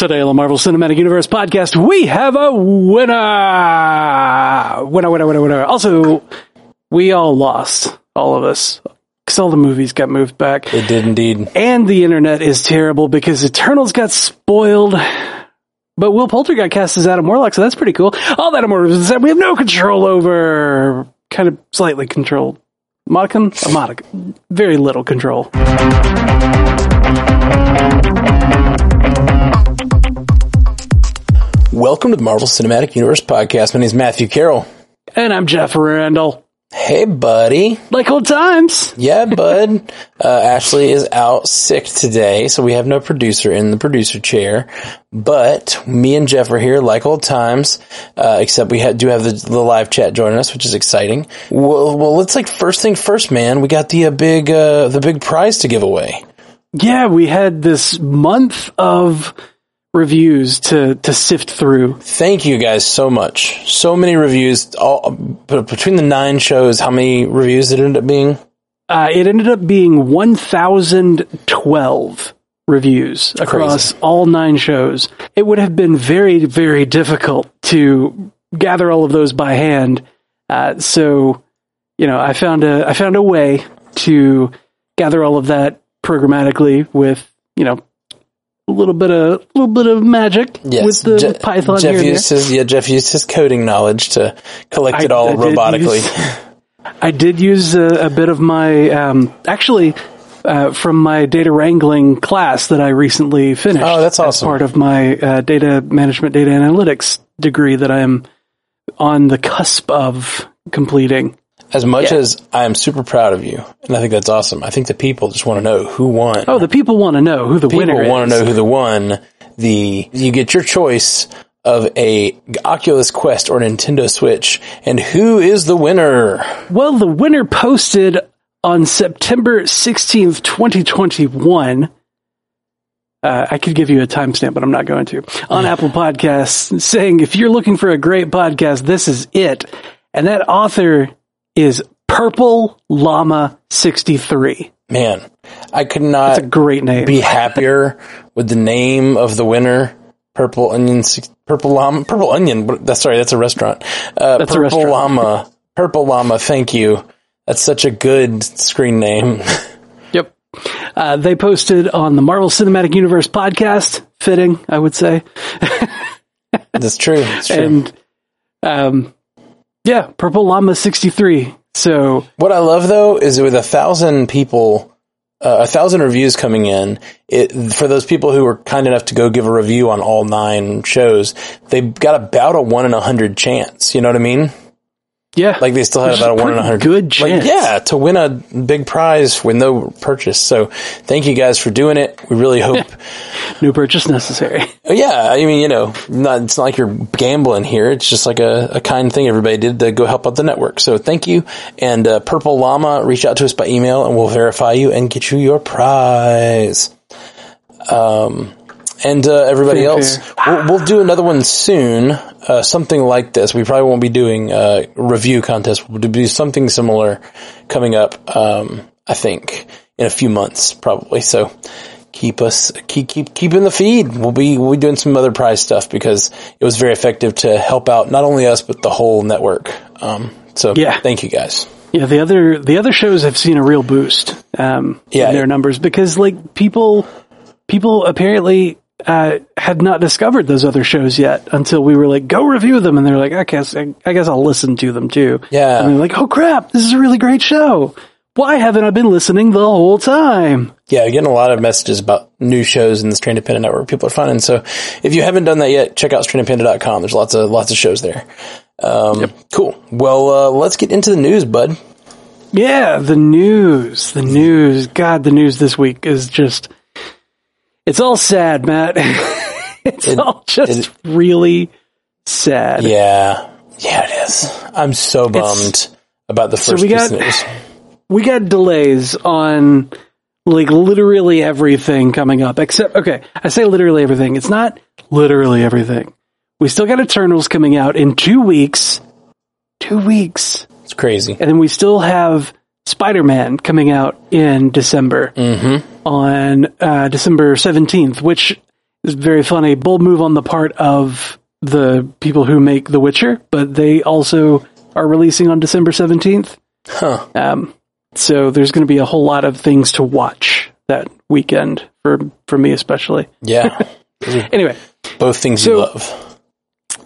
Today on the Marvel Cinematic Universe podcast, we have a winner! Winner, winner, winner, winner. Also, we all lost. All of us. Because all the movies got moved back. It did indeed. And the internet is terrible because Eternals got spoiled. But Will Poulter got cast as Adam Warlock, so that's pretty cool. All that more is that we have no control over. Kind of slightly controlled. Modicum? A modicum. Very little control. Welcome to the Marvel Cinematic Universe podcast. My name is Matthew Carroll. And I'm Jeff Randall. Hey, buddy. Like old times. Yeah, bud. uh, Ashley is out sick today, so we have no producer in the producer chair. But me and Jeff are here like old times, uh, except we ha- do have the, the, live chat joining us, which is exciting. Well, well, let's like first thing first, man. We got the uh, big uh, the big prize to give away. Yeah, we had this month of reviews to to sift through. Thank you guys so much. So many reviews. All between the nine shows, how many reviews did it end up being? Uh, it ended up being one thousand twelve reviews across Crazy. all nine shows. It would have been very very difficult to gather all of those by hand. Uh, so, you know, I found a I found a way to gather all of that programmatically with you know a little bit of a little bit of magic yes. with the Je- Python. Jeff used his yeah Jeff used his coding knowledge to collect I, it all I robotically. Use, I did use a, a bit of my um, actually. Uh, from my data wrangling class that I recently finished. Oh, that's awesome! part of my uh, data management, data analytics degree that I am on the cusp of completing. As much yeah. as I am super proud of you, and I think that's awesome. I think the people just want to know who won. Oh, the people want to know who the, the winner is. People want to know who the won. The you get your choice of a Oculus Quest or Nintendo Switch, and who is the winner? Well, the winner posted on September sixteenth, twenty twenty one. Uh, I could give you a timestamp, but I'm not going to. On Apple Podcasts, saying if you're looking for a great podcast, this is it. And that author is Purple Llama 63. Man, I could not That's a great name. be happier with the name of the winner. Purple Onion, Purple Llama, Purple Onion. That's sorry, that's a restaurant. Uh, that's Purple a restaurant. Llama, Purple Llama. Thank you. That's such a good screen name. yep. Uh, they posted on the Marvel Cinematic Universe podcast. Fitting, I would say. that's true. That's true. And um, yeah, Purple Llama 63. So what I love though is with a thousand people, uh, a thousand reviews coming in, it, for those people who were kind enough to go give a review on all nine shows, they got about a one in a hundred chance. You know what I mean? Yeah, like they still had about a one in a hundred. Good chance. Like, yeah, to win a big prize with no purchase. So thank you guys for doing it. We really hope no purchase necessary. Yeah, I mean, you know, not, it's not like you're gambling here. It's just like a, a kind thing everybody did to go help out the network. So thank you. And uh, Purple Llama, reach out to us by email and we'll verify you and get you your prize. Um, and uh, everybody fair, else. We'll, we'll, do another one soon. Uh, something like this. We probably won't be doing a review contest. We'll do something similar coming up. Um, I think in a few months, probably. So keep us keep keep keep in the feed. We'll be we'll be doing some other prize stuff because it was very effective to help out not only us but the whole network. Um, so yeah, thank you guys. Yeah, the other the other shows have seen a real boost um, yeah, in their numbers because like people people apparently uh, had not discovered those other shows yet until we were like, go review them. And they're like, I guess, I, I guess I'll listen to them too. Yeah. And they're like, oh crap, this is a really great show. Why haven't I been listening the whole time? Yeah, getting a lot of messages about new shows in the Stranded Panda Network. People are finding. So if you haven't done that yet, check out strandedpanda.com. There's lots of, lots of shows there. Um, yep. cool. Well, uh, let's get into the news, bud. Yeah, the news, the news. God, the news this week is just, it's all sad, Matt. it's it, all just it, really sad. Yeah. Yeah, it is. I'm so bummed it's, about the first so we got, news. We got delays on like literally everything coming up except, okay, I say literally everything. It's not literally everything. We still got Eternals coming out in two weeks. Two weeks. It's crazy. And then we still have Spider-Man coming out in December mm-hmm. on uh, December 17th, which is very funny. Bold move on the part of the people who make The Witcher, but they also are releasing on December 17th. Huh. Um, so there's going to be a whole lot of things to watch that weekend for for me especially. Yeah. Anyway, Both things So- you love.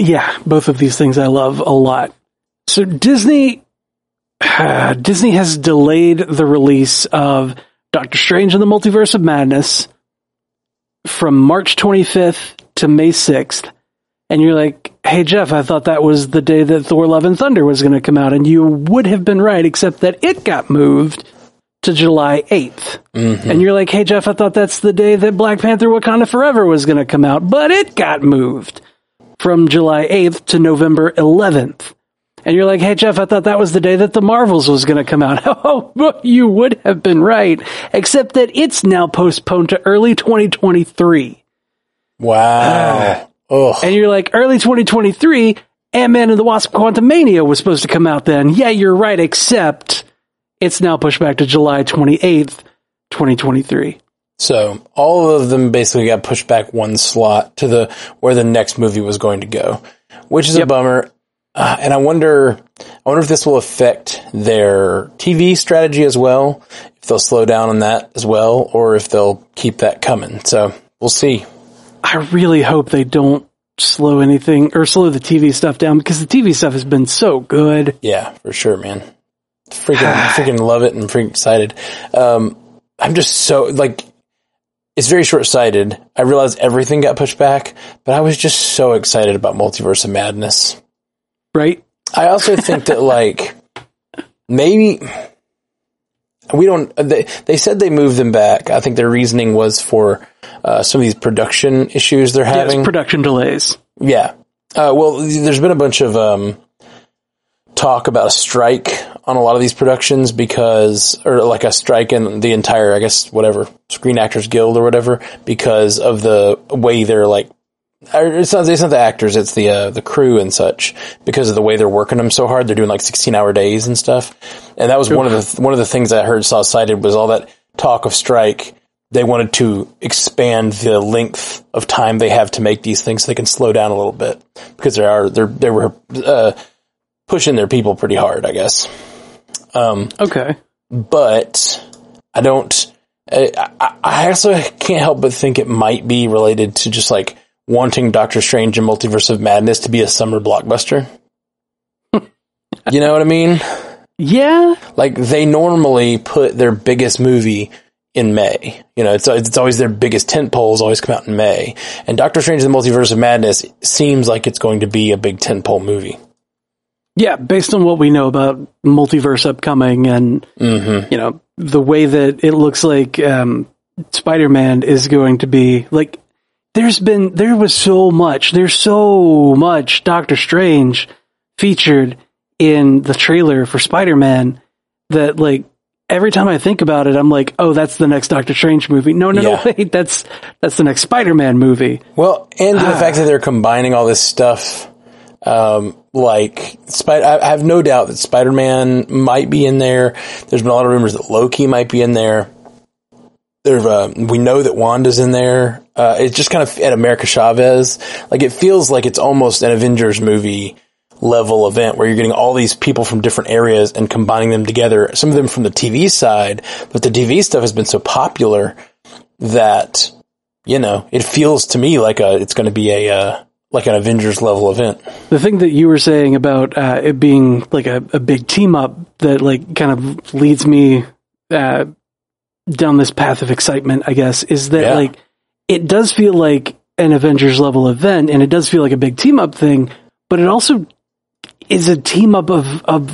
yeah, both of these things I love a lot. So Disney Disney has delayed the release of Doctor Strange and the Multiverse of Madness from March 25th to May 6th. And you're like, "Hey Jeff, I thought that was the day that Thor: Love and Thunder was going to come out." And you would have been right except that it got moved to July 8th. Mm-hmm. And you're like, "Hey Jeff, I thought that's the day that Black Panther: Wakanda Forever was going to come out, but it got moved." from July 8th to November 11th. And you're like, hey, Jeff, I thought that was the day that the Marvels was going to come out. Oh, you would have been right, except that it's now postponed to early 2023. Wow. Oh. Ugh. And you're like, early 2023, Ant-Man and the Wasp Quantumania was supposed to come out then. Yeah, you're right, except it's now pushed back to July 28th, 2023. So all of them basically got pushed back one slot to the where the next movie was going to go, which is a bummer. Uh, and I wonder, I wonder if this will affect their TV strategy as well. If they'll slow down on that as well, or if they'll keep that coming. So we'll see. I really hope they don't slow anything or slow the TV stuff down because the TV stuff has been so good. Yeah, for sure, man. Freaking, freaking love it and freaking excited. Um, I'm just so like, it's very short sighted. I realized everything got pushed back, but I was just so excited about Multiverse of Madness. Right? I also think that like maybe we don't. They they said they moved them back. I think their reasoning was for uh, some of these production issues they're Yes, having. production delays. Yeah. Uh, well, there's been a bunch of um, talk about a strike on a lot of these productions because, or like a strike in the entire, I guess, whatever Screen Actors Guild or whatever, because of the way they're like. Or It's not. It's not the actors. It's the uh, the crew and such. Because of the way they're working them so hard, they're doing like sixteen hour days and stuff. And that was one of the one of the things I heard saw cited was all that talk of strike they wanted to expand the length of time they have to make these things so they can slow down a little bit because they are they're they were uh, pushing their people pretty hard, I guess. Um, Okay. but I don't. I I also can't help but think it might be related to just like wanting Doctor Strange and Multiverse of Madness to be a summer blockbuster. you know what I mean? Yeah. like they normally put their biggest movie in May. You know, it's it's always their biggest tent poles always come out in May. And Doctor Strange and the Multiverse of Madness seems like it's going to be a big tent pole movie. Yeah. Based on what we know about multiverse upcoming and, Mm-hmm. you know, the way that it looks like um, Spider Man is going to be like, there's been, there was so much, there's so much Doctor Strange featured in the trailer for Spider Man that, like, every time I think about it, I'm like, oh, that's the next Doctor Strange movie. No, no, Yeah. no, wait, that's, that's the next Spider Man movie. Well, and the fact that they're combining all this stuff, um, like I have no doubt that Spider Man might be in there. There's been a lot of rumors that Loki might be in there. There, uh, we know that Wanda's in there. Uh, it's just kind of at America Chavez. Like it feels like it's almost an Avengers movie level event where you're getting all these people from different areas and combining them together. Some of them from the TV side, but the TV stuff has been so popular that you know it feels to me like a it's going to be a uh, like an Avengers level event. The thing that you were saying about uh, it being like a, a big team up that like kind of leads me uh, down this path of excitement, I guess, is that Yeah. like it does feel like an Avengers level event and it does feel like a big team up thing, but it also is a team up of, of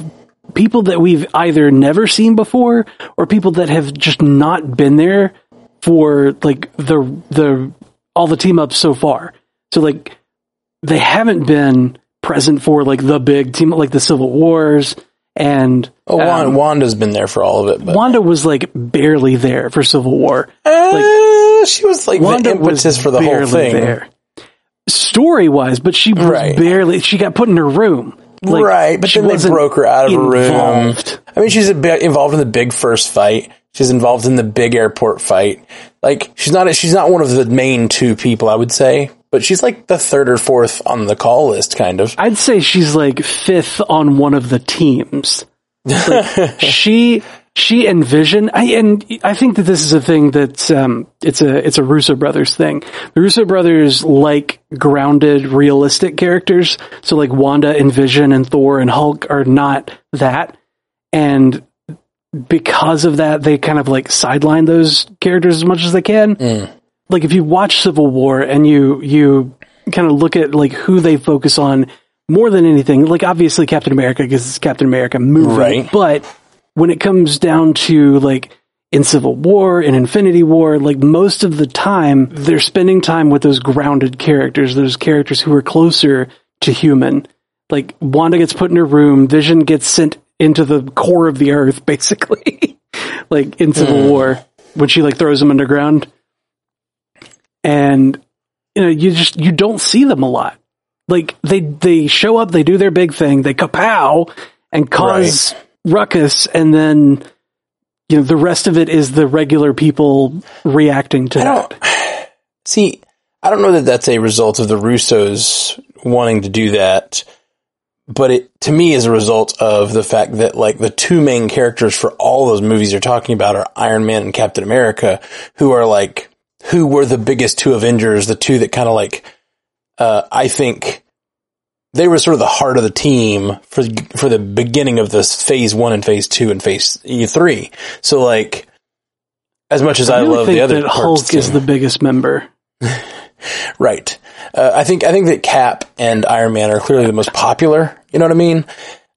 people that we've either never seen before or people that have just not been there for like the the all the team ups so far. So like they haven't been present for like the big team like the Civil Wars and Oh, um, Wanda's been there for all of it, but Wanda was like barely there for Civil War. Uh, she was like Wanda the impetus for the whole thing. there. Story wise, but she was Right. barely she got put in her room. Like, right, but then they broke her out of her room. I mean, she's a bit involved in the big first fight. She's involved in the big airport fight. Like she's not she's not one of the main two people I would say, but she's like the third or fourth on the call list, kind of. I'd say she's like fifth on one of the teams. Like, she she and Vision, I, and I think that this is a thing that's um, it's a it's a Russo brothers thing. The Russo brothers like grounded, realistic characters. So like Wanda and Vision and Thor and Hulk are not that, and because of that, they kind of like sideline those characters as much as they can. Mm. Like if you watch Civil War and you you kind of look at like who they focus on more than anything, like obviously Captain America because it's Captain America movie, Right. but when it comes down to like in Civil War, in Infinity War, like most of the time, they're spending time with those grounded characters, those characters who are closer to human. Like Wanda gets put in her room, Vision gets sent into the core of the earth, basically, like in Civil hmm. War, when she like throws him underground. And, you know, you just, you don't see them a lot. Like they, they show up, they do their big thing, they kapow and cause ruckus and then you know the rest of it is the regular people reacting to I that. see. I don't know that that's a result of the Russos wanting to do that, but it to me is a result of the fact that like the two main characters for all those movies you're talking about are Iron Man and Captain America, who are like who were the biggest two Avengers, the two that kind of like uh, I think they were sort of the heart of the team for for the beginning of this phase one and phase two and phase three. So like, as much as I, really love think the other Hulk is the biggest member. right, uh, I think I think that Cap and Iron Man are clearly the most popular. You know what I mean?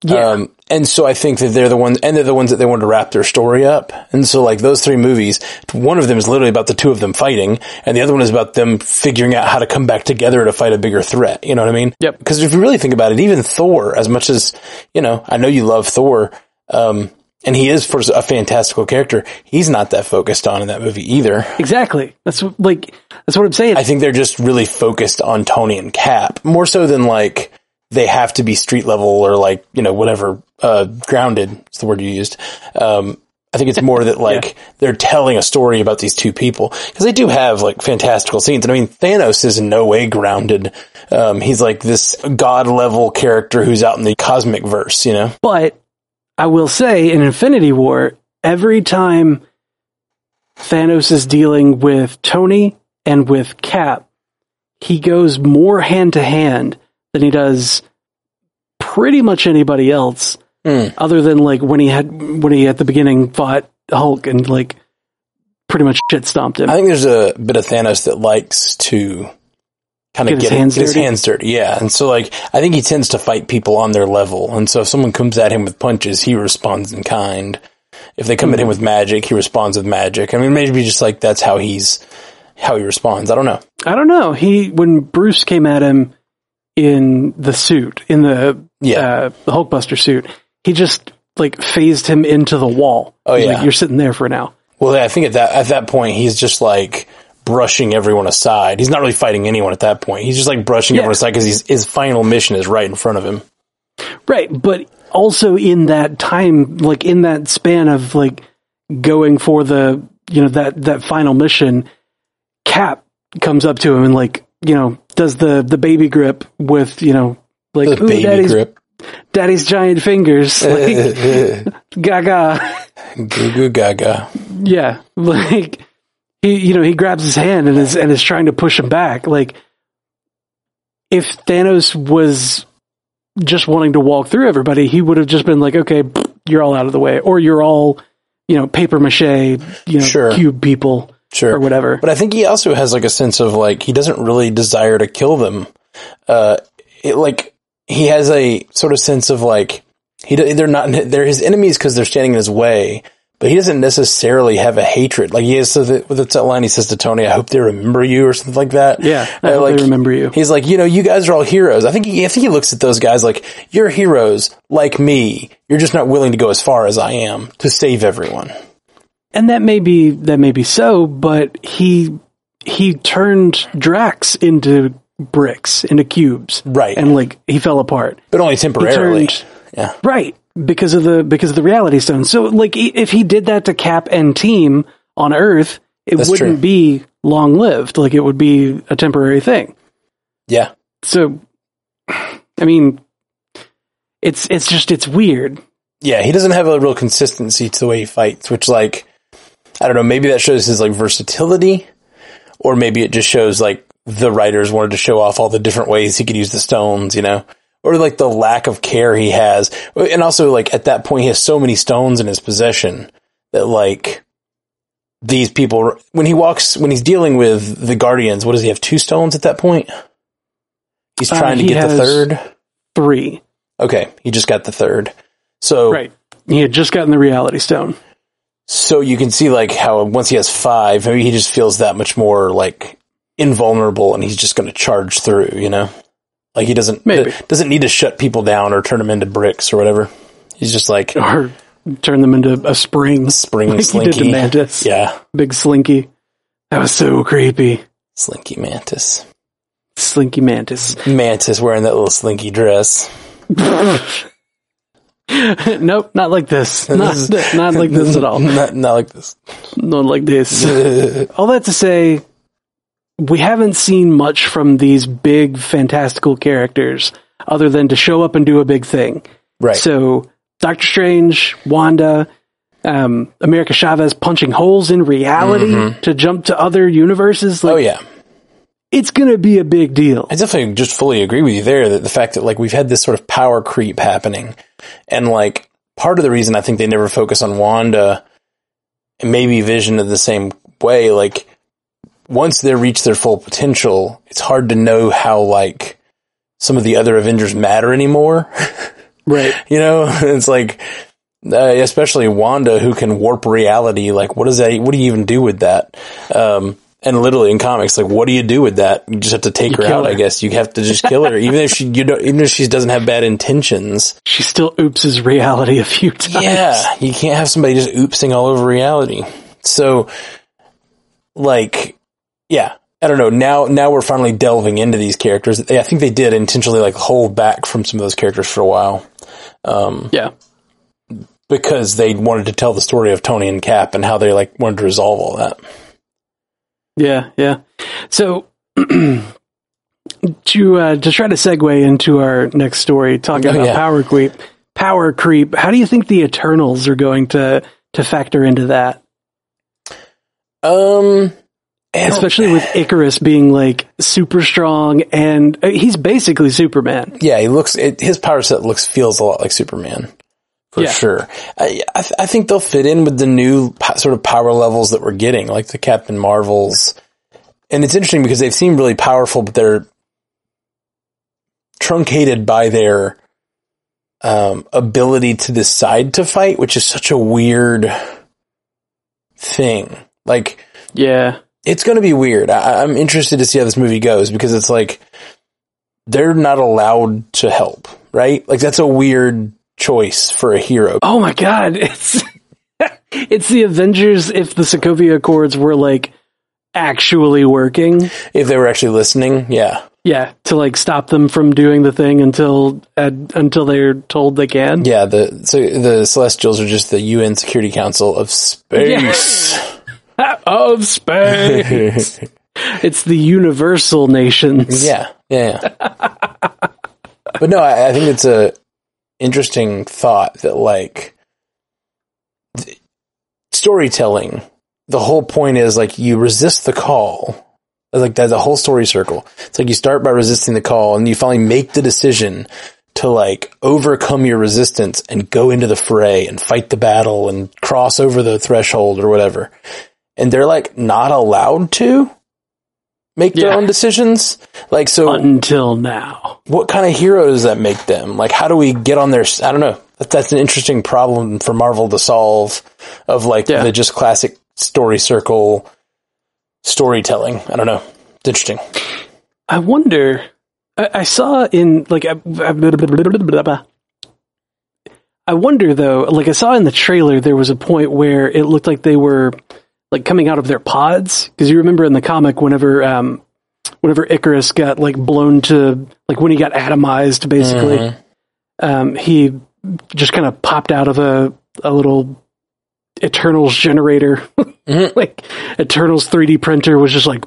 Yeah. Um, and so I think that they're the ones, and they're the ones that they wanted to wrap their story up. And so like those three movies, one of them is literally about the two of them fighting, and the other one is about them figuring out how to come back together to fight a bigger threat. You know what I mean? Yep. Because if you really think about it, even Thor, as much as, you know, I know you love Thor, um, and he is for a fantastical character, he's not that focused on in that movie either. Exactly. That's like that's what I'm saying. I think they're just really focused on Tony and Cap more so than like they have to be street level or like, you know, whatever, uh, grounded is the word you used. Um, I think it's more that like they're telling a story about these two people because they do have like fantastical scenes. And I mean, Thanos is in no way grounded. Um, he's like this god level character who's out in the cosmic verse, you know? but I will say in Infinity War, every time Thanos is dealing with Tony and with Cap, he goes more hand to hand than he does pretty much anybody else. Hmm. Other than like when he had when he at the beginning fought Hulk and like pretty much shit stomped him. I think there's a bit of Thanos that likes to kind of Get his get, hands get his hands dirty. Yeah. And so like, I think he tends to fight people on their level. And so if someone comes at him with punches, he responds in kind. If they come at him with magic, he responds with magic. I mean, maybe just like that's how he's, how he responds. I don't know. I don't know. He when Bruce came at him in the suit, in the Yeah. uh, the Hulkbuster suit, he just like phased him into the wall. Oh, He's yeah. like, you're sitting there for now. Well, I think at that, at that point, he's just like brushing everyone aside. He's not really fighting anyone at that point. He's just like brushing Yeah. everyone aside because his final mission is right in front of him. Right, but also in that time, like in that span of like going for the you know that that final mission, Cap comes up to him and like you know does the the baby grip with you know like The baby daddy's grip. daddy's giant fingers like gaga Goo goo gaga. yeah like he you know he grabs his hand and is and is trying to push him back like if Thanos was just wanting to walk through everybody he would have just been like okay you're all out of the way or you're all you know paper mache you know Sure. cube people Sure. or whatever But I think he also has like a sense of like he doesn't really desire to kill them. Uh, it, like he has a sort of sense of like he they're not they're his enemies because they're standing in his way. But he doesn't necessarily have a hatred. Like he has so that, with that line he says to Tony, "I hope they remember you" or something like that. yeah I Uh, hope like they remember you He's like, you know, you guys are all heroes. I think he, I think he looks at those guys like you're heroes, like me. You're just not willing to go as far as I am to save everyone. And that may be that may be so but he he turned Drax into bricks into cubes Right. and like he fell apart But only temporarily. turned- yeah. Right. because of the because of the reality stone. So like if he did that to Cap and team on Earth, it That's wouldn't true. be long lived. Like it would be a temporary thing. Yeah. So I mean it's it's just it's weird. Yeah, he doesn't have a real consistency to the way he fights, which like I don't know, maybe that shows his like versatility or maybe it just shows like the writers wanted to show off all the different ways he could use the stones, you know. Or like the lack of care he has. And also like at that point he has so many stones in his possession that like these people when he walks when he's dealing with the guardians, what does he have two stones at that point? He's Uh, trying to he get the third. Three. Okay, he just got the third. So Right. He had just gotten the reality stone. So you can see like how once he has five, maybe he just feels that much more like invulnerable and he's just going to charge through, you know? Like he doesn't, Maybe. doesn't need to shut people down or turn them into bricks or whatever. He's just like Or turn them into a spring. spring Like he did to slinky. Mantis. Yeah. Big slinky. That was so creepy. Slinky mantis. Slinky mantis. Mantis wearing that little slinky dress. nope, not like this. Not, not like this at all. Not, not like this. Not like this. all that to say, we haven't seen much from these big fantastical characters other than to show up and do a big thing. right. So, Doctor Strange, Wanda, um, America Chavez punching holes in reality to jump to other universes. Like, oh yeah. It's going to be a big deal. I definitely just fully agree with you there that the fact that like we've had this sort of power creep happening and like part of the reason I think they never focus on Wanda and maybe Vision in the same way, like once they reach their full potential, it's hard to know how like some of the other Avengers matter anymore. Right. you know, it's like, uh, especially Wanda who can warp reality. Like, what does that, what do you even do with that? Um, and literally in comics, like, what do you do with that? You just have to take her out, her. I guess. You have to just kill her, even if she, you don't, even if she doesn't have bad intentions. She still oopses reality a few times. Yeah, you can't have somebody just oopsing all over reality. So, like, yeah, I don't know. Now, now we're finally delving into these characters. I think they did intentionally like hold back from some of those characters for a while um, Yeah. because they wanted to tell the story of Tony and Cap and how they like wanted to resolve all that. Yeah, yeah. So to uh, to try to segue into our next story, talking Oh, about yeah. power creep, power creep. How do you think the Eternals are going to to factor into that? Um, Especially with Icarus being like super strong, and uh, he's basically Superman. yeah, he looks. It, his power set looks feels a lot like Superman for Yeah. sure. I, I, th- I think they'll fit in with the new po- sort of power levels that we're getting, like the Captain Marvels. And it's interesting because they've seemed really powerful, but they're truncated by their um, ability to decide to fight, which is such a weird thing. Like, Yeah, it's going to be weird. I, I'm interested to see how this movie goes because it's like they're not allowed to help, right? Like that's a weird choice for a hero. Oh my god, it's it's the Avengers if the Sokovia Accords were like actually working. If they were actually listening, yeah, Yeah, to like stop them from doing the thing until uh, until they're told they can. yeah. The so the Celestials are just the UN Security Council of space. Of space. it's the universal nations. Yeah, yeah. yeah. but no, I, I think it's a interesting thought that like storytelling. The whole point is like you resist the call. Like that's a whole story circle. It's like you start by resisting the call, and you finally make the decision to like overcome your resistance and go into the fray and fight the battle and cross over the threshold or whatever. And they're like not allowed to make their Yeah. own decisions. Like so, Until now. what kind of hero does that make them? Like, how do we get on their? I don't know. That, that's an interesting problem for Marvel to solve. Of like Yeah. the just classic story circle storytelling. I don't know. It's interesting. I wonder. I, I saw in like. I wonder though. Like I saw in the trailer, there was a point where it looked like they were like coming out of their pods because you remember in the comic whenever um whenever Icarus got like blown to like when he got atomized basically Mhm. um he just kind of popped out of a a little Eternals generator. Mhm. like Eternals 3D printer was just like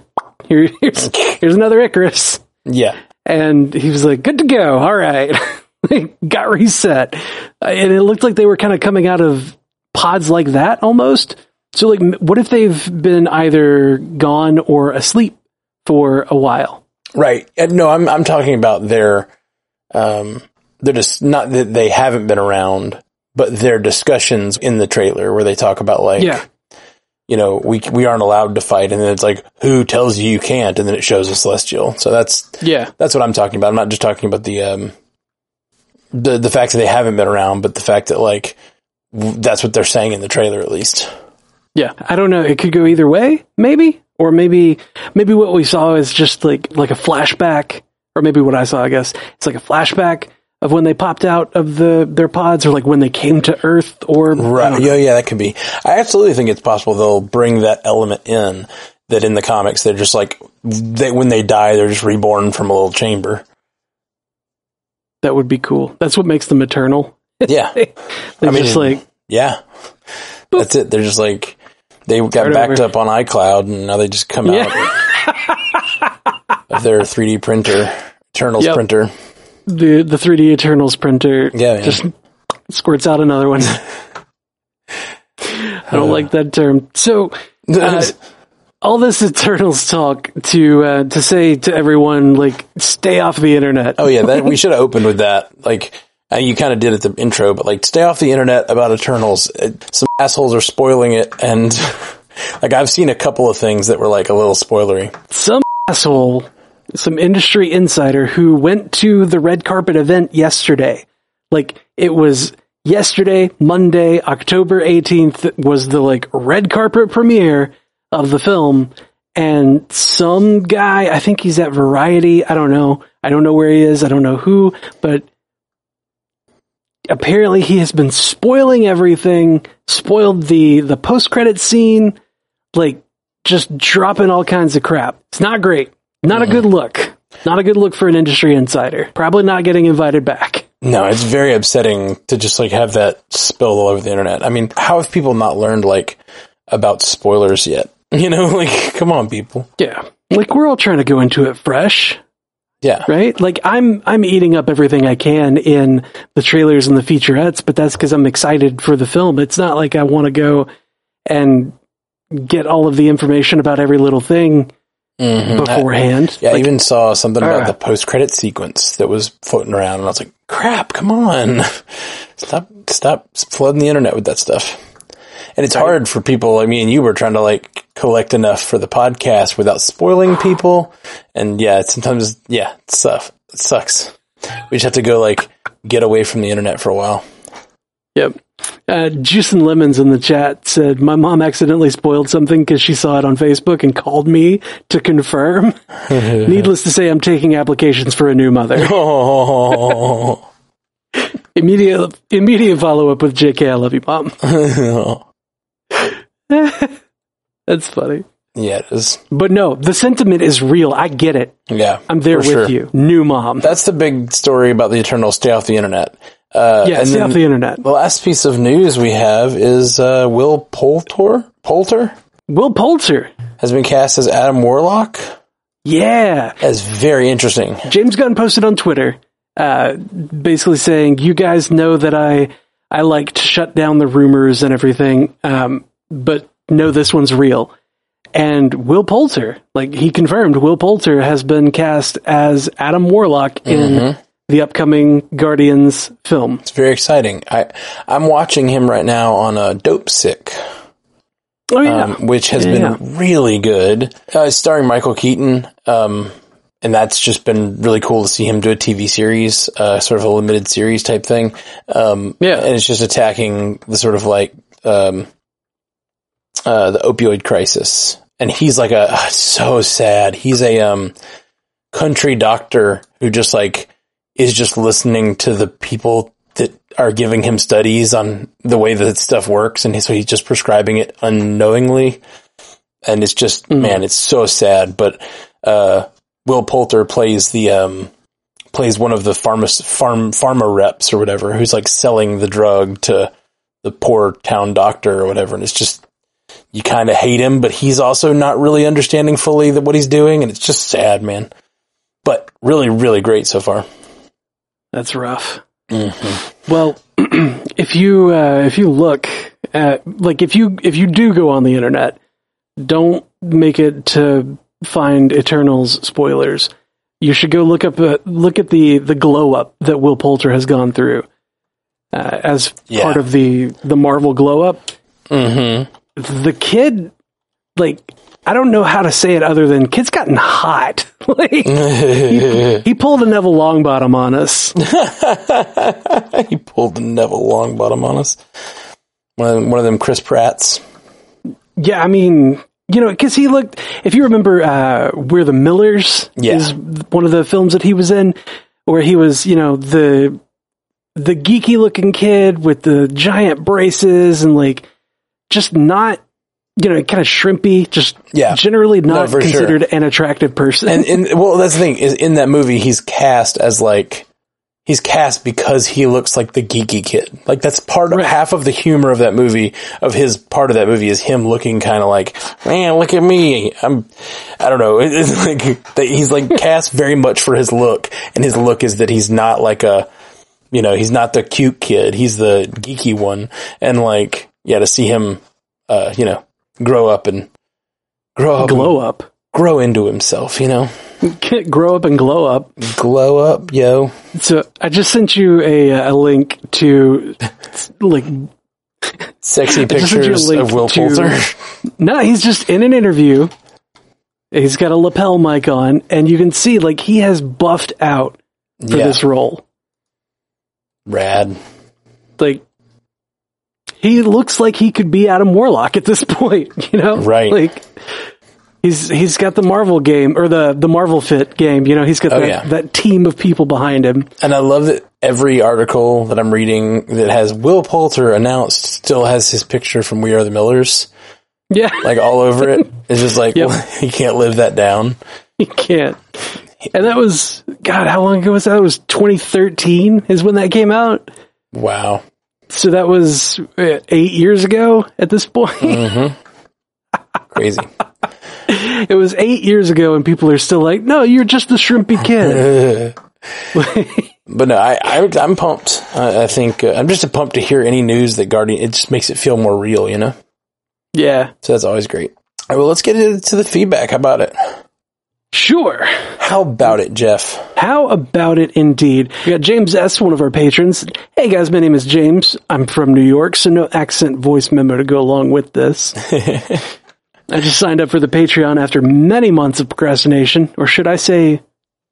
here, here's here's another Icarus. Yeah. And he was like, good to go. All right. Got reset. And it looked like they were kind of coming out of pods like that almost. So, like, what if they've been either gone or asleep for a while? Right. No, I'm I'm talking about their um they're just not that they haven't been around, but their discussions in the trailer where they talk about like Yeah. you know, we we aren't allowed to fight and then it's like who tells you you can't and then it shows a celestial. So that's Yeah. that's what I'm talking about. I'm not just talking about the um the the fact that they haven't been around, but the fact that like w- that's what they're saying in the trailer at least. Yeah. I don't know. It could go either way, maybe. Or maybe, maybe what we saw is just like, like a flashback, or maybe what I saw, I guess. It's like a flashback of when they popped out of the, their pods, or like when they came to Earth, or. Right. Yeah, yeah, that could be. I absolutely think it's possible they'll bring that element in that in the comics they're just like they when they die they're just reborn from a little chamber. That would be cool. That's what makes them eternal. Yeah. They're I mean, just like, Yeah. That's it. They're just like they got backed up on iCloud and now they just come Yeah. out of their 3D printer, Eternals Yep. printer. the the 3D Eternals printer Yeah, just squirts out another one. I don't like that term. So uh, all this Eternals talk to uh, to say to everyone like stay off the internet. Oh yeah, that we should have opened with that. Like uh, you kind of did at the intro, but like stay off the internet about Eternals. Uh, Some assholes are spoiling it, and like I've seen a couple of things that were like a little spoilery. Some asshole, some industry insider who went to the red carpet event yesterday. Like it was yesterday, Monday, October 18th was the like red carpet premiere of the film and some guy, I think he's at Variety, I don't know. I don't know where he is, I don't know who, but apparently he has been spoiling everything, spoiled the the post-credit scene, like just dropping all kinds of crap. It's not great. Not a mm. good look. Not a good look for an industry insider. Probably not getting invited back. No, it's very upsetting to just like have that spilled all over the internet. I mean, how have people not learned like about spoilers yet? You know, like come on, people. Yeah. Like we're all trying to go into it fresh, Yeah, right? Like I'm I'm eating up everything I can in the trailers and the featurettes, but that's cuz I'm excited for the film. It's not like I want to go and get all of the information about every little thing Mhm. beforehand. Yeah, I even saw something about uh, the post credit sequence that was floating around, and I was like, "Crap! Come on, stop, stop flooding the internet with that stuff." And it's hard for people I mean, you were trying to like collect enough for the podcast without spoiling people. And yeah, sometimes yeah, it's tough. It sucks. We just have to go like get away from the internet for a while. Yep. Uh, Juice and Lemons in the chat said, My mom accidentally spoiled something because she saw it on Facebook and called me to confirm. Needless to say, I'm taking applications for a new mother. Oh, immediate, immediate follow up with JK, I love you, mom. That's funny. yeah, it is. But no, the sentiment is real. I get it. Yeah, I'm there with sure. you. New mom. That's the big story about the Eternal. Stay off the internet. Uh, yeah, stay off the internet. the last piece of news we have is uh, Will Poulter. Poulter Will Poulter. has been cast as Adam Warlock. Yeah. That's very interesting. James Gunn posted on Twitter, uh, basically saying, "You guys know that I I like to shut down the rumors and everything, um, but no, this one's real." And Will Poulter, like he confirmed, Will Poulter has been cast as Adam Warlock in the upcoming Guardians film. It's very exciting. I I'm watching him right now on a Dopesick, Oh yeah, um, which has Yeah. been really good. Uh, it's starring Michael Keaton, um, and that's just been really cool to see him do a TV series, uh, sort of a limited series type thing. Um, Yeah. and it's just attacking the sort of like um, uh, the opioid crisis. And he's like a so sad. He's a um, country doctor who just like is just listening to the people that are giving him studies on the way that stuff works, and so he's just prescribing it unknowingly. And it's just man, it's so sad. But uh, Will Poulter plays the um, plays one of the pharma farm pharma reps or whatever who's like selling the drug to the poor town doctor or whatever, and it's just you kind of hate him, but he's also not really understanding fully that what he's doing, and it's just sad, man. But really, really great so far. That's rough. Mm-hmm. Well, if you uh, if you look at like if you if you do go on the internet, don't make it to find Eternals spoilers. You should go look up uh, look at the the glow up that Will Poulter has gone through uh, as yeah. part of the the Marvel glow up. Mm-hmm the kid, like, I don't know how to say it other than kid's gotten hot. like, he, he, pulled a Neville Longbottom on us. he pulled a Neville Longbottom on us. One of them, one of them Chris Pratt's. Yeah, I mean, you know, because he looked. If you remember, uh, "We're the Millers" yeah. is one of the films that he was in, where he was, you know, the the geeky looking kid with the giant braces and like just not you know, kind of shrimpy, just yeah. generally not no, considered sure. an attractive person. And, and well, that's the thing is in that movie, he's cast as like, he's cast because he looks like the geeky kid. Like that's part of right. half of the humor of that movie, of his part of that movie is him looking kind of like, man, look at me. I'm, I don't know. It's like, he's like cast very much for his look and his look is that he's not like a, you know, he's not the cute kid. He's the geeky one. And like, yeah, to see him, uh, you know, grow up and grow up, glow up, grow into himself, you know, grow up and glow up, glow up, yo. So I just sent you a, a link to like sexy pictures of Will to, Poulter. No, he's just in an interview. He's got a lapel mic on, and you can see like he has buffed out for yeah. this role. Rad. Like he looks like he could be Adam Warlock at this point, you know? Right. Like he's he's got the Marvel game or the the Marvel Fit game, you know, he's got oh, that, yeah. that team of people behind him. And I love that every article that I'm reading that has Will Poulter announced still has his picture from We Are the Millers. Yeah. Like all over it. It's just like yep. well, he can't live that down. He can't. And that was God, how long ago was that? It was 2013 is when that came out. Wow. So that was uh, eight years ago at this point. Mm-hmm. Crazy. it was eight years ago, and people are still like, "No, you're just the shrimpy kid." but no, I, I am pumped. I, I think uh, I'm just pumped to hear any news that Guardian. It just makes it feel more real, you know. Yeah. So that's always great. All right, well, let's get into the feedback. How about it? Sure. How about it, Jeff? How about it indeed? We got James S., one of our patrons. Hey guys, my name is James. I'm from New York, so no accent voice memo to go along with this. I just signed up for the Patreon after many months of procrastination, or should I say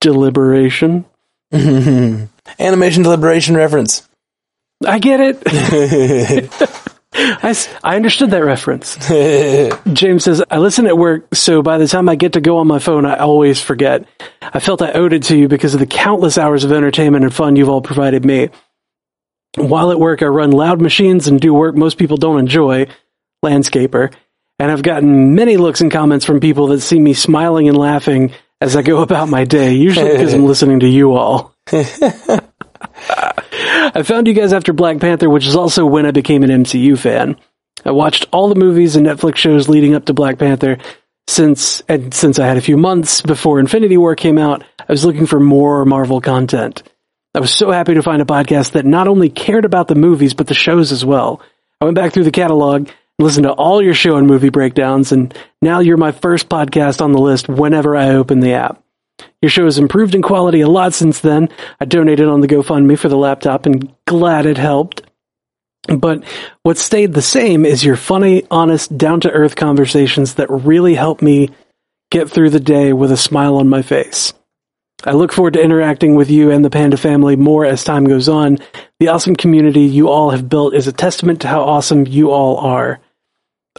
deliberation? Animation deliberation reference. I get it. I, I understood that reference. James says, I listen at work, so by the time I get to go on my phone, I always forget. I felt I owed it to you because of the countless hours of entertainment and fun you've all provided me. While at work, I run loud machines and do work most people don't enjoy, landscaper, and I've gotten many looks and comments from people that see me smiling and laughing as I go about my day, usually because I'm listening to you all. I found you guys after Black Panther, which is also when I became an MCU fan. I watched all the movies and Netflix shows leading up to Black Panther since and since I had a few months before Infinity War came out, I was looking for more Marvel content. I was so happy to find a podcast that not only cared about the movies but the shows as well. I went back through the catalog listened to all your show and movie breakdowns and now you're my first podcast on the list whenever I open the app. Your show has improved in quality a lot since then. I donated on the GoFundMe for the laptop and glad it helped. But what stayed the same is your funny, honest, down to earth conversations that really help me get through the day with a smile on my face. I look forward to interacting with you and the Panda family more as time goes on. The awesome community you all have built is a testament to how awesome you all are.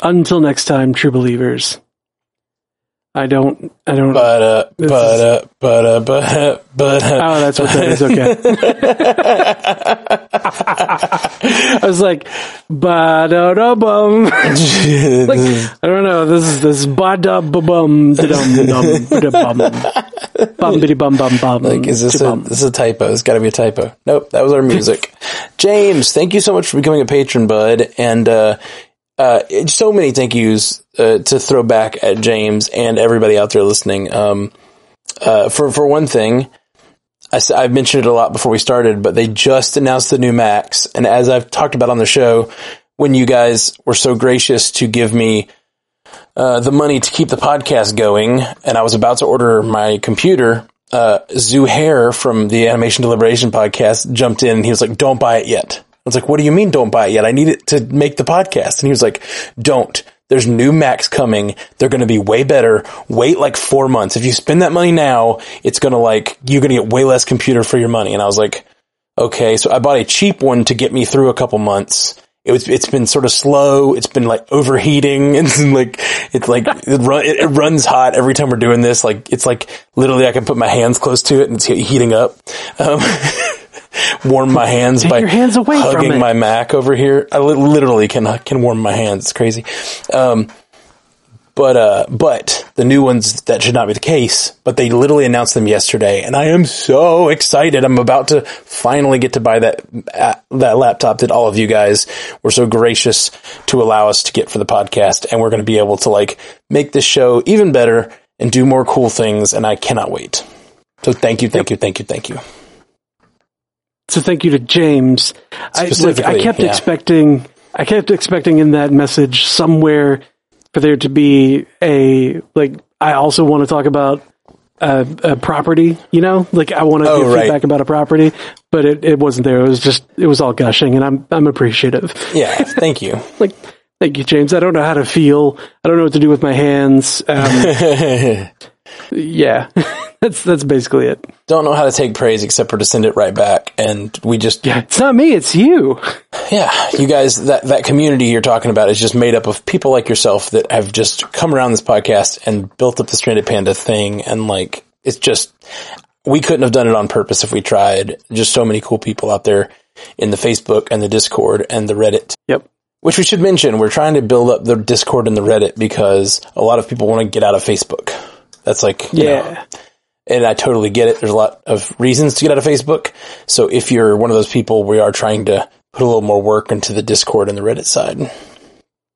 Until next time, true believers. I don't. I don't. But uh, but uh, but uh, but uh, but. Uh, oh, that's what that is. Okay. I was like, ba da da bum. like I don't know. This is this ba da ba bum da dum dum da bum bum biddy bum bum bum. Like, is this a this is a typo? It's got to be a typo. Nope, that was our music. James, thank you so much for becoming a patron, bud, and uh, uh, so many thank yous uh, to throw back at James and everybody out there listening. Um, uh, for for one thing, I, I mentioned it a lot before we started, but they just announced the new Max, and as I've talked about on the show, when you guys were so gracious to give me uh, the money to keep the podcast going, and I was about to order my computer. Uh, Zuhair from the Animation Deliberation podcast jumped in and he was like, don't buy it yet. I was like, what do you mean don't buy it yet? I need it to make the podcast. And he was like, don't. There's new Macs coming. They're going to be way better. Wait like four months. If you spend that money now, it's going to like, you're going to get way less computer for your money. And I was like, okay. So I bought a cheap one to get me through a couple months. It was, it's been sort of slow. It's been like overheating and like, it's like, it, run, it, it runs hot every time we're doing this. Like, it's like literally I can put my hands close to it and it's heating up. Um, warm my hands Take by your hands away from hugging my Mac over here. I li- literally can, can warm my hands. It's crazy. Um, but, uh, but the new ones, that should not be the case, but they literally announced them yesterday and I am so excited. I'm about to finally get to buy that, uh, that laptop that all of you guys were so gracious to allow us to get for the podcast. And we're going to be able to like make this show even better and do more cool things. And I cannot wait. So thank you, thank you, thank you, thank you. So thank you to James. I, like, I kept yeah. expecting, I kept expecting in that message somewhere for there to be a like. I also want to talk about a, a property. You know, like I want to Oh, give right. feedback about a property, but it, it wasn't there. It was just it was all gushing, and I'm I'm appreciative. Yeah, thank you. Like thank you, James. I don't know how to feel. I don't know what to do with my hands. Um, yeah, that's that's basically it. Don't know how to take praise except for to send it right back. And we just, Yeah, it's not me. It's you. yeah, you guys, that, that community you're talking about is just made up of people like yourself that have just come around this podcast and built up the Stranded Panda thing. And like, it's just, we couldn't have done it on purpose if we tried. Just so many cool people out there in the Facebook and the Discord and the Reddit. Yep. Which we should mention, we're trying to build up the Discord and the Reddit because a lot of people want to get out of Facebook. That's like, you know, Yeah. And I totally get it. There's a lot of reasons to get out of Facebook. So if you're one of those people, we are trying to put a little more work into the Discord and the Reddit side.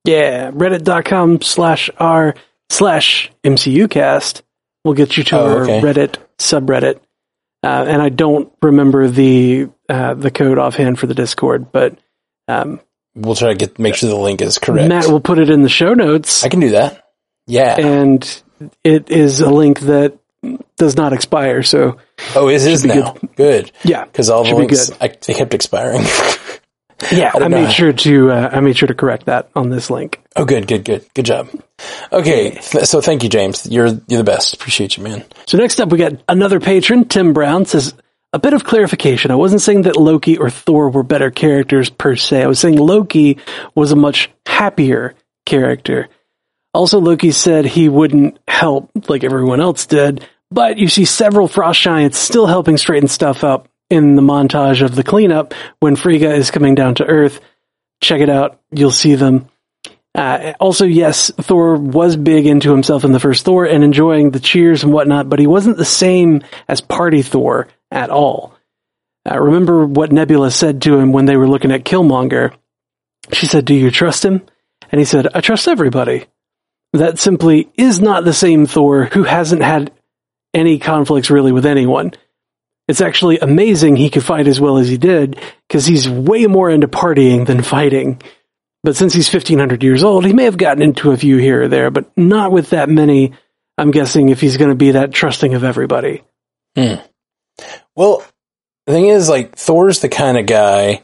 Yeah, reddit.com slash r slash MCUcast will get you to Oh, our okay. Reddit subreddit. Uh, and I don't remember the uh, the code offhand for the Discord, but um, We'll try to get make sure the link is correct. Matt will put it in the show notes, I can do that. Yeah. and it is a link that does not expire. So oh, it is now. Good. yeah, Because all the links good. I, they kept expiring. yeah, I, don't made sure to uh, I made sure to correct that on this link. oh, good, good, good, good job. Okay, th- so thank you, James. You're you're the best. Appreciate you, man. So next up, we got another patron, Tim Brown says, a bit of clarification. I wasn't saying that Loki or Thor were better characters per se. I was saying Loki was a much happier character. Also, Loki said he wouldn't help like everyone else did, but you see several frost giants still helping straighten stuff up in the montage of the cleanup when Frigga is coming down to Earth. Check it out. You'll see them. Uh, also, yes, Thor was big into himself in the first Thor and enjoying the cheers and whatnot, but he wasn't the same as Party Thor at all. Uh, remember what Nebula said to him when they were looking at Killmonger? She said, Do you trust him? And he said, I trust everybody. That simply is not the same Thor who hasn't had any conflicts really with anyone. It's actually amazing he could fight as well as he did, because he's way more into partying than fighting. But since he's 1500 years old, he may have gotten into a few here or there, but not with that many. I'm guessing if he's going to be that trusting of everybody. Hmm. Well, the thing is, like, Thor's the kind of guy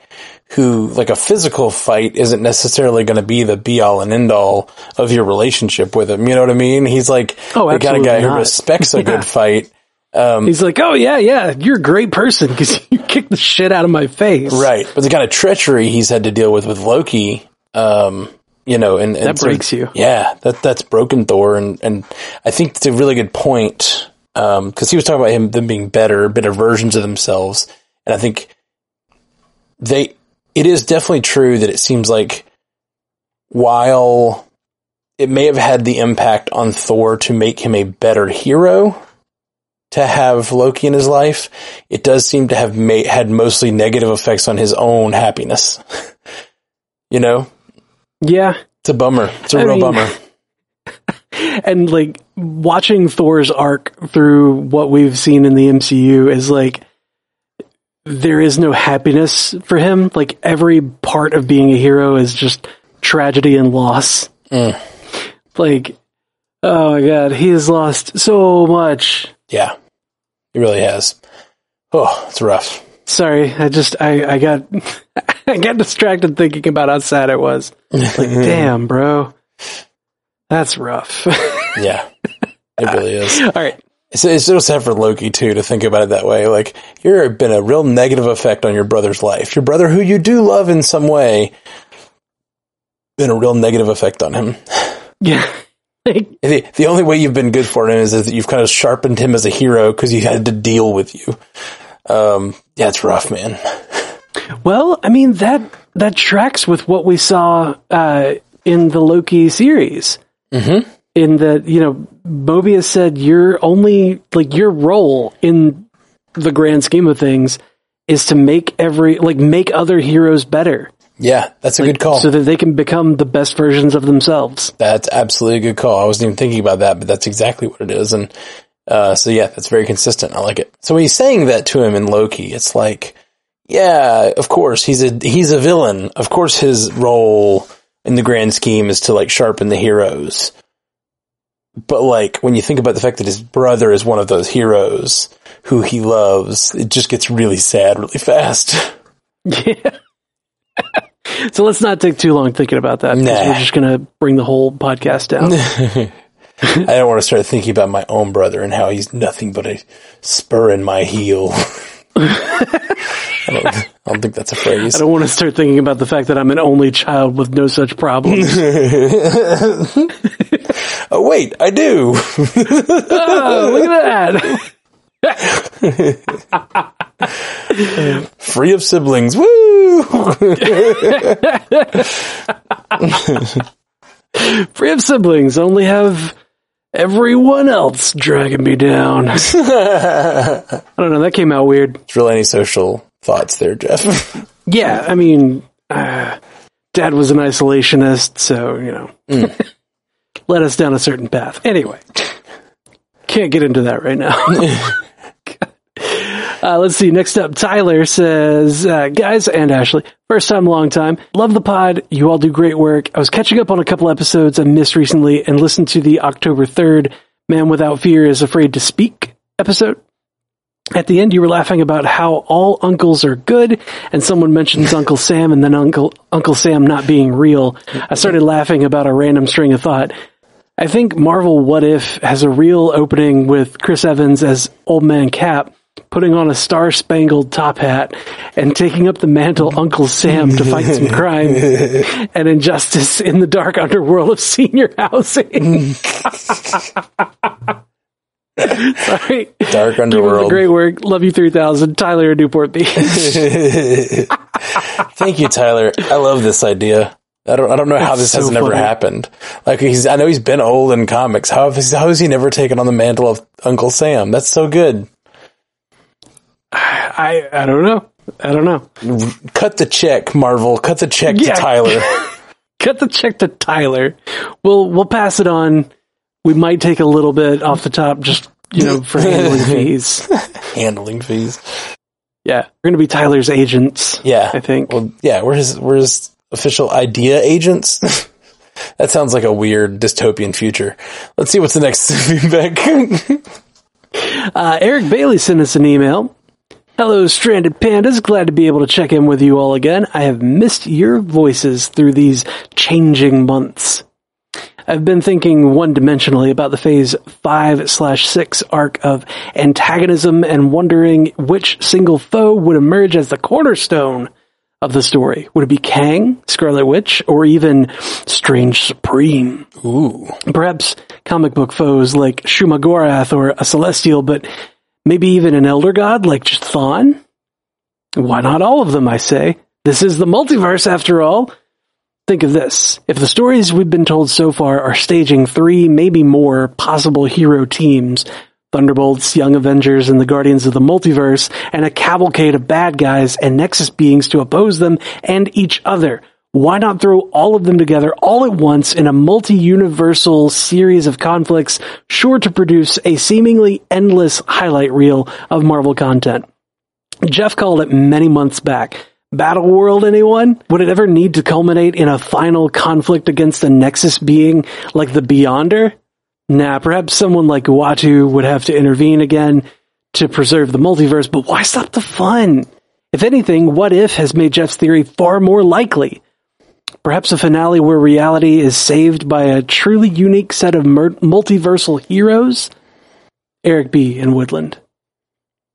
who, like, a physical fight isn't necessarily going to be the be all and end all of your relationship with him. You know what I mean? He's like Oh, the kind of guy who respects a Yeah. good fight. Um, He's like, oh yeah, yeah, you're a great person because you kicked the shit out of my face. right. But the kind of treachery he's had to deal with with Loki, um, you know, and, and That so- breaks you. Yeah, that that's broken Thor, and and I think it's a really good point because he was talking about him them being better, better versions of themselves, and I think they it is definitely true that it seems like while it may have had the impact on Thor to make him a better hero to have Loki in his life, it does seem to have ma- had mostly negative effects on his own happiness. you know, Yeah. it's a bummer. It's a I real mean- bummer. And like watching Thor's arc through what we've seen in the MCU is like there is no happiness for him. Like every part of being a hero is just tragedy and loss. Mm. Like, oh my god, he has lost so much. Yeah, he really has. Oh, it's rough. Sorry, I just I I got I got distracted thinking about how sad it was. Like, damn, bro, that's rough. Yeah, it really is. All right, It's, it's so sad for Loki too to think about it that way. Like you're been a real negative effect on your brother's life. Your brother, who you do love in some way, been a real negative effect on him. yeah, like, The, the only way you've been good for him is that you've kind of sharpened him as a hero because he had to deal with you. Um, yeah, it's rough, man. Well, I mean that that tracks with what we saw uh, in the Loki series. Mm-hmm. In that, you know, Mobius said your only like your role in the grand scheme of things is to make every like make other heroes better, Yeah, that's a good call. so that they can become the best versions of themselves. That's absolutely a good call. I wasn't even thinking about that, but that's exactly what it is. And uh, so yeah, that's very consistent. I like it. So when he's saying that to him in Loki, it's like, yeah, of course he's a he's a villain. Of course his role in the grand scheme is to like sharpen the heroes. But like when you think about the fact that his brother is one of those heroes who he loves, it just gets really sad really fast. Yeah. so let's not take too long thinking about that. Nah. We're just gonna bring the whole podcast down. I don't want to start thinking about my own brother and how he's nothing but a spur in my heel. I, don't, I don't think that's a phrase. I don't want to start thinking about the fact that I'm an only child with no such problems. Oh wait, I do. oh, look at that. Free of siblings. Woo! Free of siblings, only have everyone else dragging me down. I don't know, that came out weird. Drill any social thoughts there, Jeff? Yeah, I mean, uh, dad was an isolationist, so, you know, led us down a certain path. Anyway, can't get into that right now. Uh, let's see. Next up, Tyler says, uh, guys and Ashley, first time, long time. Love the pod. You all do great work. I was catching up on a couple episodes I missed recently and listened to the October 3rd Man Without Fear is Afraid to Speak episode. At the end, you were laughing about how all uncles are good, and someone mentions Uncle Sam and then Uncle Uncle Sam not being real. I started laughing about a random string of thought. I think Marvel What If has a real opening with Chris Evans as Old Man Cap putting on a star spangled top hat and taking up the mantle Uncle Sam to fight some crime and injustice in the dark underworld of senior housing. Sorry. Dark Keep up the underworld. great work. Love you 3000. Tyler Newport Beach. Thank you, Tyler. I love this idea. I don't. I don't know how It's this so has never funny. happened. Like he's. I know he's been old in comics. How has, how has he never taken on the mantle of Uncle Sam? That's so good. I, I don't know. I don't know. Cut the check, Marvel. Cut the check Yeah. to Tyler. Cut the check to Tyler. We'll, we'll pass it on. We might take a little bit off the top just, you know, for handling fees. Handling fees. Yeah. We're going to be Tyler's agents. Yeah. I think. Well, yeah. We're his. We're his official idea agents. that sounds like a weird dystopian future. Let's see what's the next feedback. Uh, Eric Bailey sent us an email. Hello, Stranded Pandas. Glad to be able to check in with you all again. I have missed your voices through these changing months. I've been thinking one dimensionally about the phase 5 slash 6 arc of antagonism and wondering which single foe would emerge as the cornerstone of the story? Would it be Kang, Scarlet Witch, or even Strange Supreme? Ooh. Perhaps comic book foes like Shuma-Gorath or a Celestial, but maybe even an Elder God like just Chthon? Why not all of them, I say? This is the multiverse after all. Think of this. If the stories we've been told so far are staging three, maybe more possible hero teams, Thunderbolts, Young Avengers, and the Guardians of the Multiverse, and a cavalcade of bad guys and Nexus beings to oppose them and each other. Why not throw all of them together all at once in a multi-universal series of conflicts sure to produce a seemingly endless highlight reel of Marvel content? Jeff called it many months back. Battle World, anyone? Would it ever need to culminate in a final conflict against a Nexus being like the Beyonder? Nah, perhaps someone like Uatu would have to intervene again to preserve the multiverse, but why stop the fun? If anything, What If has made Jeff's theory far more likely. Perhaps a finale where reality is saved by a truly unique set of mer- multiversal heroes? Eric B. in Woodland.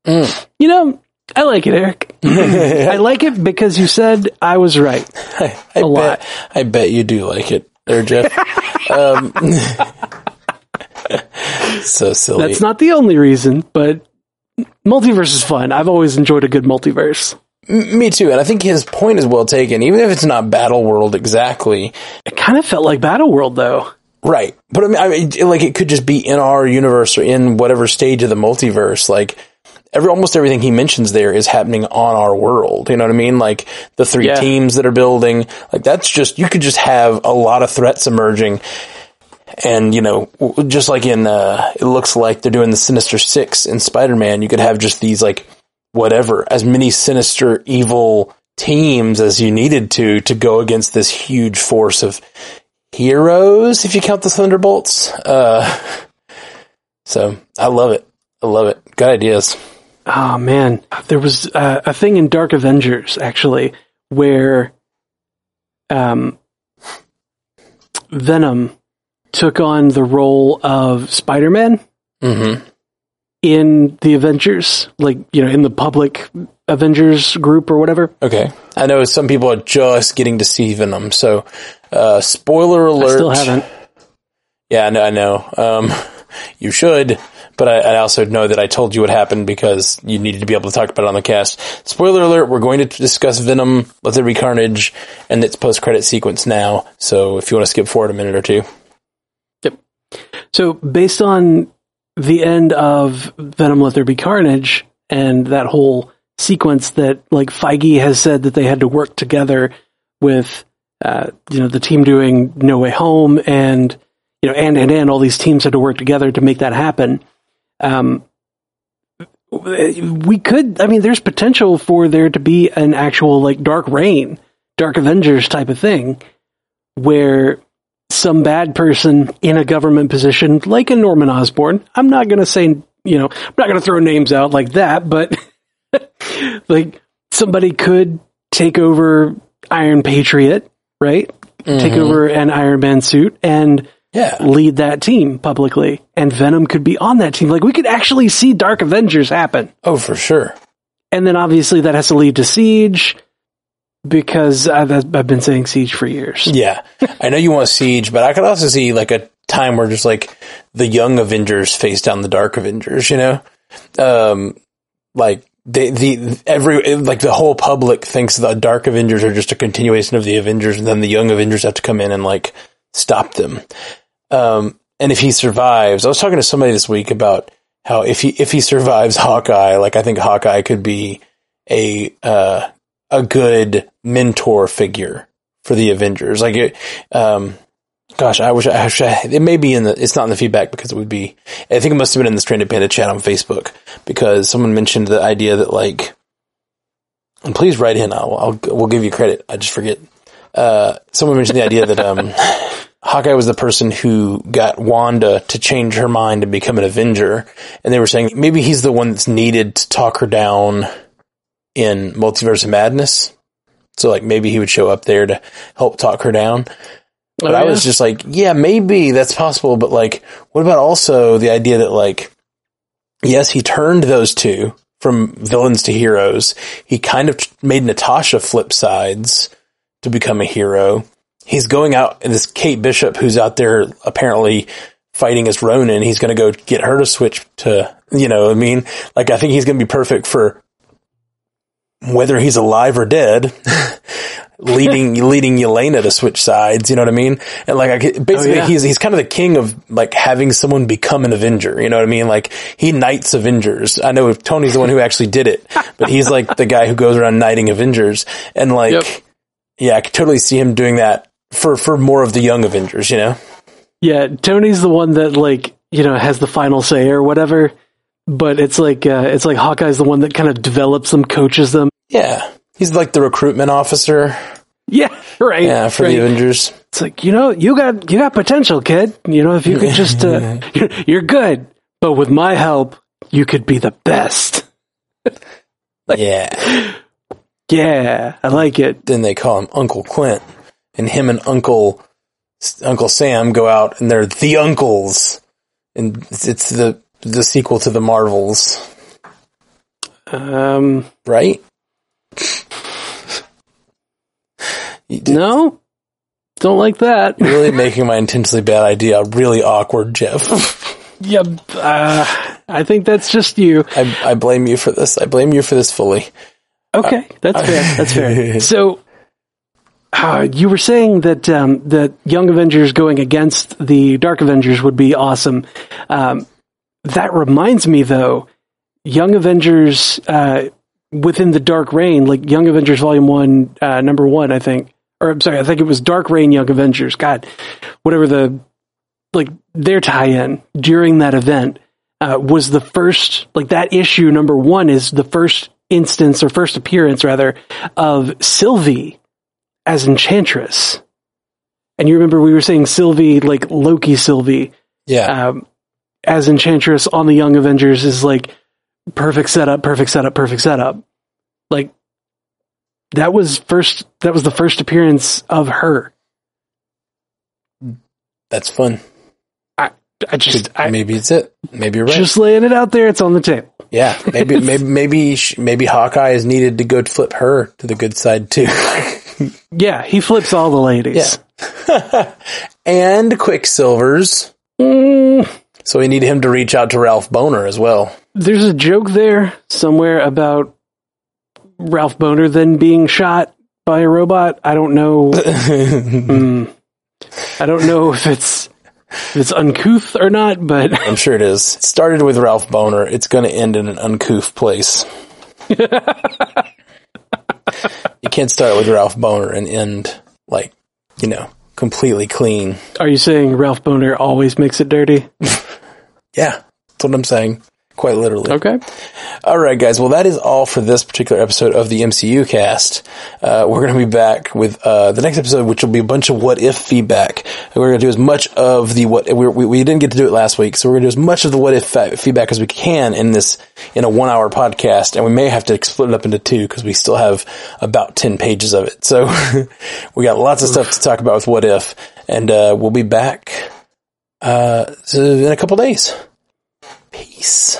Mm. You know, I like it, Eric. I like it because you said I was right. I, I A bet, lot. I bet you do like it there, Jeff. um, so silly. That's not the only reason, but multiverse is fun. I've always enjoyed a good multiverse. M- Me too. And I think his point is well taken, even if it's not Battle World exactly. It kind of felt like Battle World, though. Right. But I mean, I mean, like it could just be in our universe or in whatever stage of the multiverse. Like every, almost everything he mentions there is happening on our world. You know what I mean? Like the three Yeah. teams that are building, like that's just, you could just have a lot of threats emerging. And, you know, just like in, uh, it looks like they're doing the Sinister Six in Spider-Man, you could have just these like, whatever, as many sinister, evil teams as you needed to, to go against this huge force of heroes, if you count the Thunderbolts. Uh, so I love it. I love it. Good ideas. Oh man, there was uh, a thing in Dark Avengers actually where um, Venom took on the role of Spider-Man Mm-hmm. in the Avengers, like you know, in the public Avengers group or whatever. Okay. I know some people are just getting to see Venom. So, uh, spoiler I alert. still haven't. Yeah, I know. I know. Um, you should, but I, I also know that I told you what happened because you needed to be able to talk about it on the cast. Spoiler alert: We're going to discuss Venom, Let There Be Carnage, and its post-credit sequence now. So, if you want to skip forward a minute or two, Yep. So based on the end of Venom Let There Be Carnage and that whole sequence that like Feige has said that they had to work together with uh, you know the team doing No Way Home and you know and and and all these teams had to work together to make that happen. Um, we could I mean there's potential for there to be an actual like Dark Reign, Dark Avengers type of thing where some bad person in a government position, like a Norman Osborn. I'm not going to say, you know, I'm not going to throw names out like that, but like somebody could take over Iron Patriot, right? Take over an Iron Man suit and yeah, lead that team publicly. And Venom could be on that team. Like we could actually see Dark Avengers happen. oh for sure. And then obviously that has to lead to Siege because I've, I've been saying Siege for years. Yeah, I know you want Siege, but I could also see like a time where just like the young Avengers face down the Dark Avengers. You know, um, like the the every like the whole public thinks the Dark Avengers are just a continuation of the Avengers, and then the young Avengers have to come in and like stop them. Um, and if he survives, I was talking to somebody this week about how if he if he survives Hawkeye, like I think Hawkeye could be a uh, a good mentor figure for the Avengers. Like it, um, gosh, I wish I, wish I, it may be in the, it's not in the feedback because it would be, I think it must have been in the Stranded Panda chat on Facebook because someone mentioned the idea that like, and please write in, I'll, I'll we'll give you credit. I just forget. Uh, someone mentioned the idea that, um, Hawkeye was the person who got Wanda to change her mind and become an Avenger. And they were saying maybe he's the one that's needed to talk her down in Multiverse of Madness. So like maybe he would show up there to help talk her down. But Oh, I was just like, yeah, maybe that's possible. But like, what about also the idea that like, yes, he turned those two from villains to heroes. He kind of made Natasha flip sides to become a hero. He's going out and this Kate Bishop who's out there apparently fighting as Ronin. He's going to go get her to switch to, you know, I mean, like I think he's going to be perfect for whether he's alive or dead. leading leading Yelena to switch sides. You know what I mean? And like, I, oh, basically, oh, yeah. he's he's kind of the king of like having someone become an Avenger. You know what I mean? Like he knights Avengers. I know Tony's the one who actually did it, but he's like the guy who goes around knighting Avengers. And like, yep. yeah, I could totally see him doing that for for more of the young Avengers. You know? Yeah, Tony's the one that like you know has the final say or whatever. But it's like uh, it's like Hawkeye's the one that kind of develops them, coaches them. Yeah, He's like the recruitment officer. Yeah, right. Yeah, for right. the Avengers. It's like you know, you got you got potential, kid. You know, if you could just, uh, you're, you're good, but with my help, you could be the best. like, yeah, yeah, I like it. Then they call him Uncle Clint, and him and Uncle Uncle Sam go out, and they're the uncles, and it's the the sequel to the Marvels. Um, right? No, don't like that. You're really making my intentionally bad idea really awkward, Jeff. yeah, uh, I think that's just you. I, I blame you for this. I blame you for this fully. Okay, that's fair. That's fair. So, uh, you were saying that um, that Young Avengers going against the Dark Avengers would be awesome. Um, that reminds me, though, Young Avengers uh, within the Dark Reign, like Young Avengers Volume One, uh, Number One, I think, or I'm sorry, I think it was Dark Reign Young Avengers. God, whatever the like their tie-in during that event uh, was the first like that issue number one is the first instance or first appearance rather of Sylvie as Enchantress. And you remember we were saying Sylvie like Loki Sylvie, yeah, um, as Enchantress on the Young Avengers is like perfect setup, perfect setup, perfect setup. Like that was first that was the first appearance of her. That's fun. I I just I, maybe it's it. Maybe you're right. Just laying it out there. It's on the table. Yeah, maybe maybe maybe maybe Hawkeye is needed to go flip her to the good side too. yeah, he flips all the ladies. Yeah. and Quicksilver's. Mm. So we need him to reach out to Ralph Bohner as well. There's a joke there somewhere about Ralph Bohner then being shot by a robot. I don't know. mm, I don't know if it's if it's uncouth or not, but I'm sure it is. It started with Ralph Bohner. It's going to end in an uncouth place. You can't start with Ralph Bohner and end like you know completely clean. Are you saying Ralph Bohner always makes it dirty? yeah, that's what I'm saying. Quite literally. Okay. All right, guys. Well, that is all for this particular episode of the MCU cast. Uh, we're going to be back with uh, the next episode, which will be a bunch of what if feedback. We're going to do as much of the what we, we, we didn't get to do it last week, so we're going to do as much of the what if feedback as we can in this in a one hour podcast, and we may have to split it up into two because we still have about ten pages of it. So we got lots of stuff to talk about with what if, and uh, we'll be back uh, in a couple days. Peace.